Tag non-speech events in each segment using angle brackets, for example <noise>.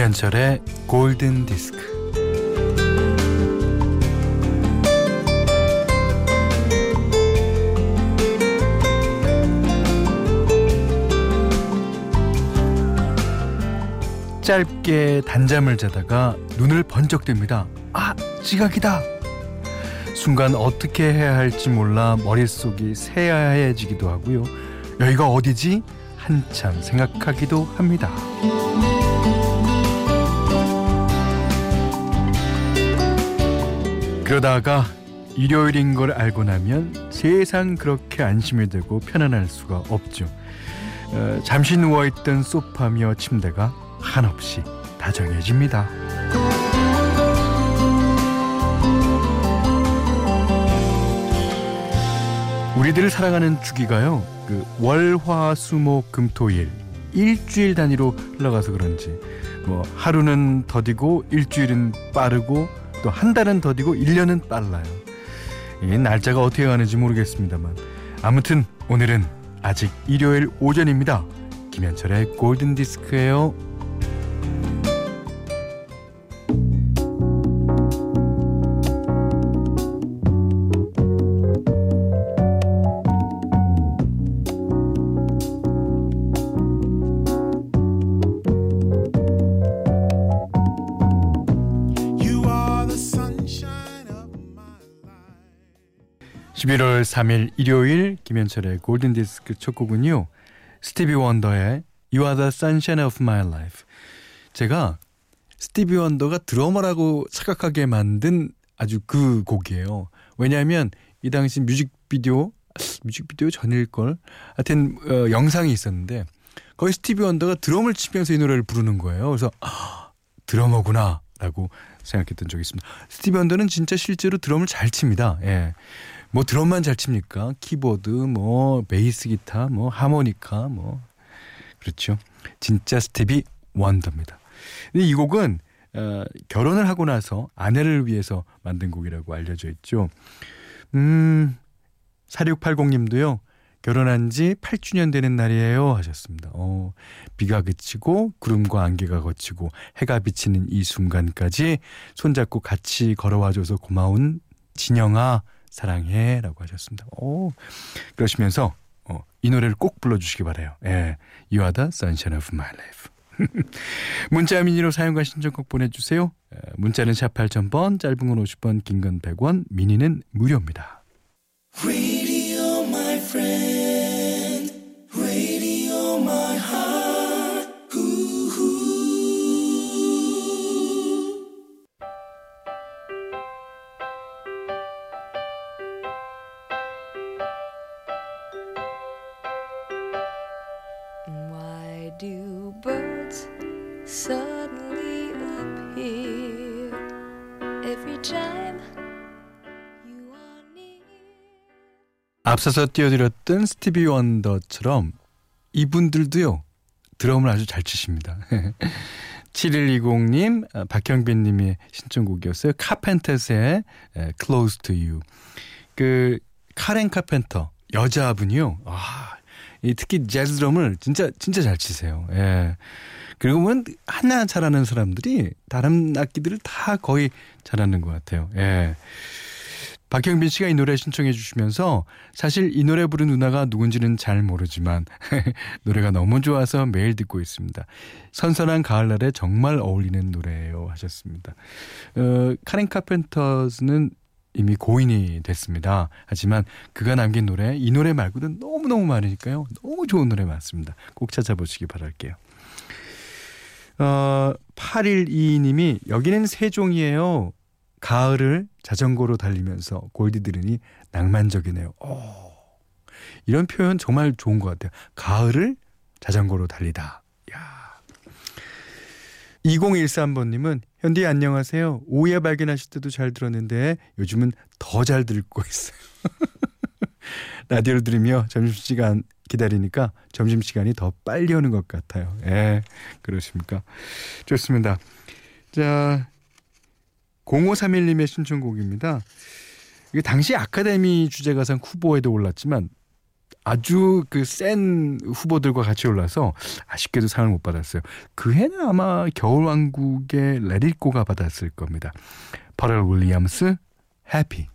김현철의 골든 디스크. 짧게 단잠을 자다가 눈을 번쩍 뜹니다. 아, 지각이다. 순간 어떻게 해야 할지 몰라 머릿속이 새하얘지기도 하고요. 여기가 어디지? 한참 생각하기도 합니다. 그러다가 일요일인 걸 알고 나면 세상 그렇게 안심이 되고 편안할 수가 없죠. 어, 잠시 누워있던 소파며 침대가 한없이 다정해집니다. 우리들을 사랑하는 주기가요. 그 월화수목금토일 일주일 단위로 흘러가서 그런지 뭐 하루는 더디고 일주일은 빠르고 또 한 달은 더디고 1년은 빨라요. 이 날짜가 어떻게 가는지 모르겠습니다만 아무튼 오늘은 아직 일요일 오전입니다. 김현철의 골든 디스크예요. 11월 3일 일요일 김현철의 골든 디스크 첫 곡은요. 스티비 원더의 You Are the Sunshine of My Life. 제가 스티비 원더가 드러머라고 착각하게 만든 아주 그 곡이에요. 왜냐하면 이 당시 뮤직비디오 뮤직비디오 전일 걸 하여튼 어, 영상이 있었는데 거기 스티비 원더가 드럼을 치면서 이 노래를 부르는 거예요. 그래서 아, 드러머구나라고 생각했던 적이 있습니다. 스티비 원더는 진짜 실제로 드럼을 잘 칩니다. 예. 뭐 드럼만 잘 칩니까? 키보드, 뭐 베이스 기타, 뭐 하모니카, 뭐 그렇죠. 진짜 스티비 원더입니다. 근데 이 곡은 어, 결혼을 하고 나서 아내를 위해서 만든 곡이라고 알려져 있죠. 음, 4680님도요. 결혼한 지 8주년 되는 날이에요 하셨습니다. 어, 비가 그치고 구름과 안개가 거치고 해가 비치는 이 순간까지 손잡고 같이 걸어와줘서 고마운 진영아 사랑해 라고 하셨습니다. 오, 그러시면서 어, 이 노래를 꼭 불러주시기 바래요. 예, You are the sunshine of my life. <laughs> 문자 미니로 사용과 신청곡 보내주세요. 문자는 샵 8000번, 짧은 건 50번, 긴 건 100원, 미니는 무료입니다. do birds suddenly appear every time you are near? 앞서서 띄워드렸던 스티비 원더처럼 이분들도요 드럼을 아주 잘 치십니다. <laughs> 7120님, 아, 박형빈님의 신청곡이었어요. 카펜터스의 Close to You. 그 카렌 카펜터 여자분이요. 아, 이 특히 재즈 드럼을 진짜 진짜 잘 치세요. 예. 그리고 뭐 하나 잘하는 사람들이 다른 악기들을 다 거의 잘하는 것 같아요. 예. 박형빈 씨가 이 노래 신청해 주시면서 사실 이 노래 부른 누나가 누군지는 잘 모르지만 <laughs> 노래가 너무 좋아서 매일 듣고 있습니다. 선선한 가을날에 정말 어울리는 노래예요 하셨습니다. 어, 카렌 카펜터스는 이미 고인이 됐습니다. 하지만 그가 남긴 노래, 이 노래 말고도 너무너무 많으니까요. 너무 좋은 노래 많습니다. 꼭 찾아보시기 바랄게요. 어, 8122님이 여기는 세종이에요. 가을을 자전거로 달리면서 골디 들으니 낭만적이네요. 오, 이런 표현 정말 좋은 것 같아요. 가을을 자전거로 달리다. 2013번님은 현디 안녕하세요. 오후에 발견하실 때도 잘 들었는데 요즘은 더 잘 듣고 있어요. <laughs> 라디오를 들으며 점심시간 기다리니까 점심시간이 더 빨리 오는 것 같아요. 예, 그러십니까? 좋습니다. 자, 0531님의 신청곡입니다. 이게 당시 아카데미 주제가상 후보에도 올랐지만 아주 그 센 후보들과 같이 올라서 아쉽게도 상을 못 받았어요. 그 해는 아마 겨울왕국의 레디꼬가 받았을 겁니다. 퍼렐 윌리엄스, Happy.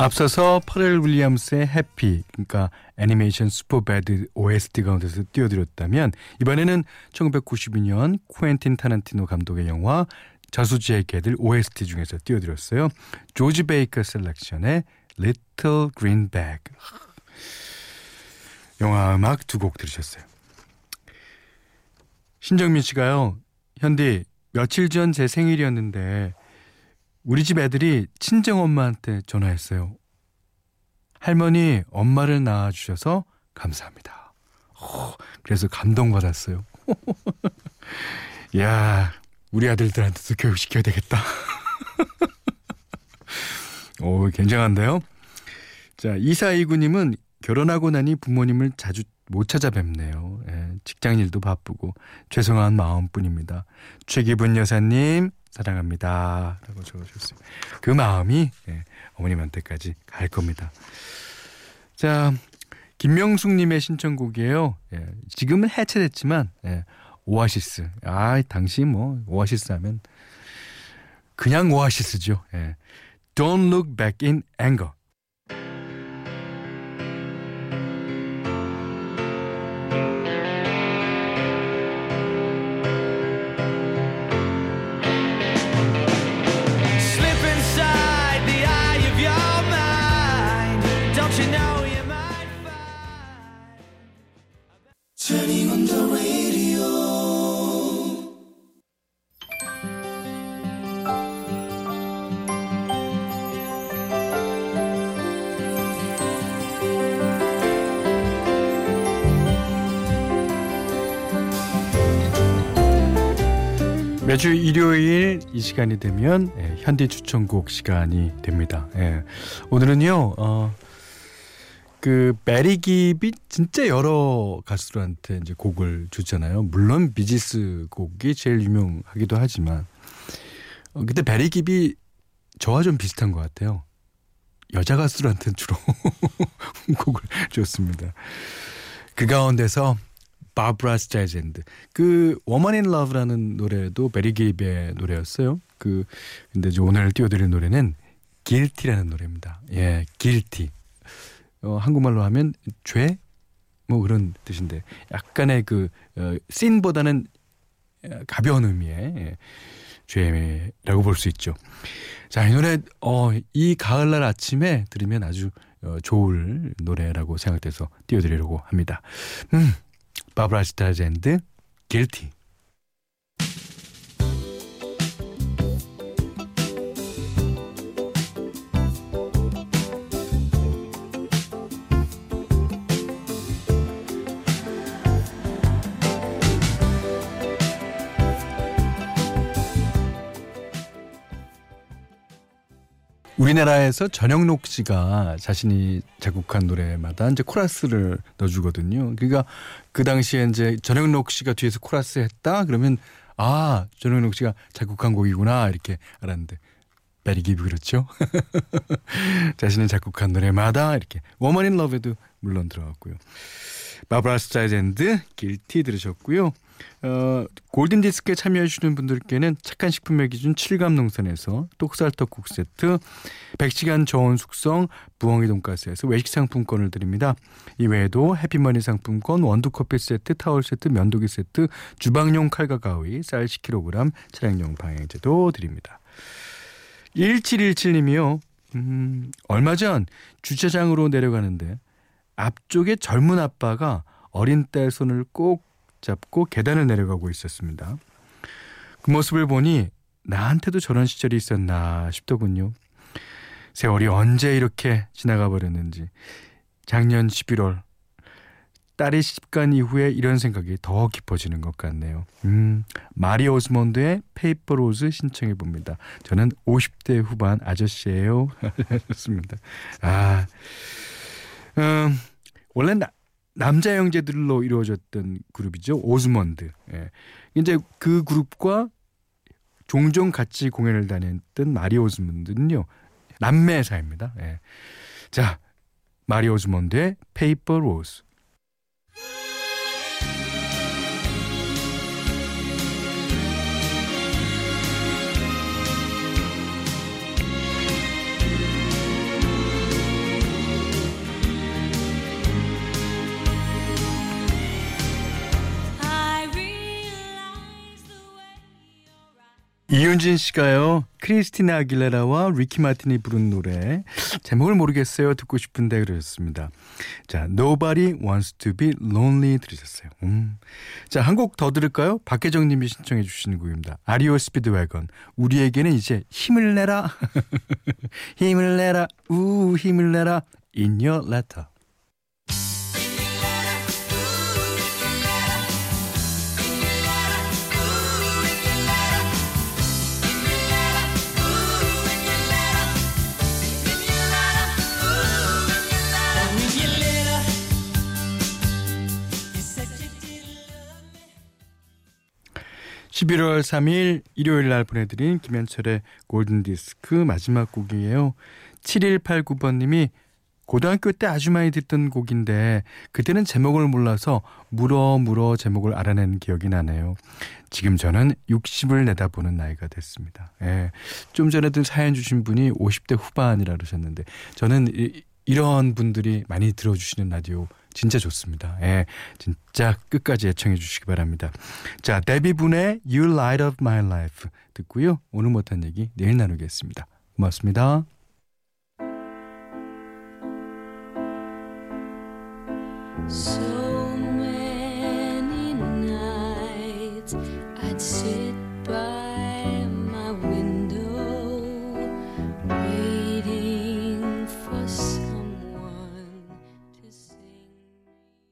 앞서서 퍼렐 윌리엄스의 Happy 그러니까 애니메이션 슈퍼배드 OST 가운데서 띄워드렸다면 이번에는 1992년 쿠엔틴 타란티노 감독의 영화 저수지의 개들 OST 중에서 띄워드렸어요. 조지 베이커 셀렉션의 Little Green Bag 영화 음악 두 곡 들으셨어요. 신정민 씨가요. 현디 며칠 전 제 생일이었는데 우리 집 애들이 친정 엄마한테 전화했어요. 할머니, 엄마를 낳아주셔서 감사합니다. 오, 그래서 감동받았어요. <laughs> 야, 우리 아들들한테도 교육시켜야 되겠다. <laughs> 오, 굉장한데요? 자, 이사이구님은 결혼하고 나니 부모님을 자주 못 찾아뵙네요. 예, 직장 일도 바쁘고 죄송한 마음뿐입니다. 최기분 여사님 사랑합니다. 라고 적어주셨어요. 그 마음이 예, 어머님한테까지 갈 겁니다. 자, 김명숙님의 신청곡이에요. 예, 지금은 해체됐지만 예, 오아시스. 아, 당시 뭐 오아시스 하면 그냥 오아시스죠. 예. Don't look back in anger. 매주 일요일 이 시간이 되면 예, 현디 추천곡 시간이 됩니다. 예. 오늘은요, 어, 그 베리 깁이 진짜 여러 가수들한테 이제 곡을 주잖아요. 물론 비지스 곡이 제일 유명하기도 하지만 어, 그때 베리 깁이 저와 좀 비슷한 것 같아요. 여자 가수들한테 주로 <laughs> 곡을 줬습니다. 그 가운데서 바브라 스트라이샌드. 그 Woman in Love라는 노래도 배리 깁의 노래였어요. 그 근데 이제 오늘 띄워드릴 노래는 Guilty라는 노래입니다. 예, Guilty. 어, 한국말로 하면 죄? 뭐 그런 뜻인데 약간의 그 어, sin보다는 가벼운 의미의 예, 죄라고 볼 수 있죠. 자, 이 노래 어, 이 가을날 아침에 들으면 아주 어, 좋을 노래라고 생각돼서 띄워드리려고 합니다. 음. 바브라 스타젠드 Guilty 우리나라에서 전영록 씨가 자신이 작곡한 노래마다 이제 코러스를 넣어주거든요. 그러니까 그 당시에 이제 전영록 씨가 뒤에서 코러스 했다 그러면 아 전영록 씨가 작곡한 곡이구나 이렇게 알았는데 배리 깁 그렇죠. <laughs> 자신이 작곡한 노래마다 이렇게 Woman in Love에도 물론 들어갔고요. 바브라 스트라이샌드 Guilty 들으셨고요. 어, 골든 디스크에 참여해 주시는 분들께는 착한 식품의 기준 칠갑농산에서 똑살떡국 세트, 100시간 저온 숙성 부엉이 돈가스에서 외식 상품권을 드립니다. 이외에도 해피머니 상품권, 원두 커피 세트, 타월 세트, 면도기 세트, 주방용 칼과 가위, 쌀 10kg, 차량용 방향제도 드립니다. 1717님이요. 음, 얼마 전 주차장으로 내려가는데 앞쪽에 젊은 아빠가 어린 딸 손을 꼭 잡고 계단을 내려가고 있었습니다. 그 모습을 보니 나한테도 저런 시절이 있었나 싶더군요. 세월이 언제 이렇게 지나가 버렸는지. 작년 11월 딸이 시집간 이후에 이런 생각이 더 깊어지는 것 같네요. 음, 마리 오스몬드의 Paper Roses 신청해 봅니다. 저는 50대 후반 아저씨예요. <laughs> 좋습니다. 아, 음, 원래 나, 남자 형제들로 이루어졌던 그룹이죠. 오즈먼드. 예. 이제 그 그룹과 종종 같이 공연을 다녔던 마리 오즈먼드는요. 남매 사이입니다. 예. 자, 마리 오즈먼드의 Paper Roses. 이윤진 씨가요 크리스티나 아길레라와 리키 마틴이 부른 노래 제목을 모르겠어요 듣고 싶은데 그러셨습니다. 자 Nobody Wants to Be Lonely 들으셨어요. 음. 자 한 곡 더 들을까요? 박혜정 님이 신청해 주신 곡입니다. REO Speedwagon 우리에게는 이제 힘을 내라 <laughs> 힘을 내라 우 힘을 내라 In Your Letter. (11월 3일) 일요일 날 보내드린 김현철의 골든디스크 마지막 곡이에요 (7189번님이) 고등학교 때 아주 많이 듣던 곡인데 그때는 제목을 몰라서 물어 물어 제목을 알아낸 기억이 나네요. 지금 저는 60을 내다보는 나이가 됐습니다. 예. 좀 전에도 사연 주신 분이 50대 후반이라 그러셨는데 저는 이, 이런 분들이 많이 들어주시는 라디오 진짜 좋습니다. 예. 진짜 끝까지 애청해 주시기 바랍니다. 자, 데뷔분의 You Light Up My Life 듣고요. 오늘 못한 얘기 내일 나누겠습니다. 고맙습니다.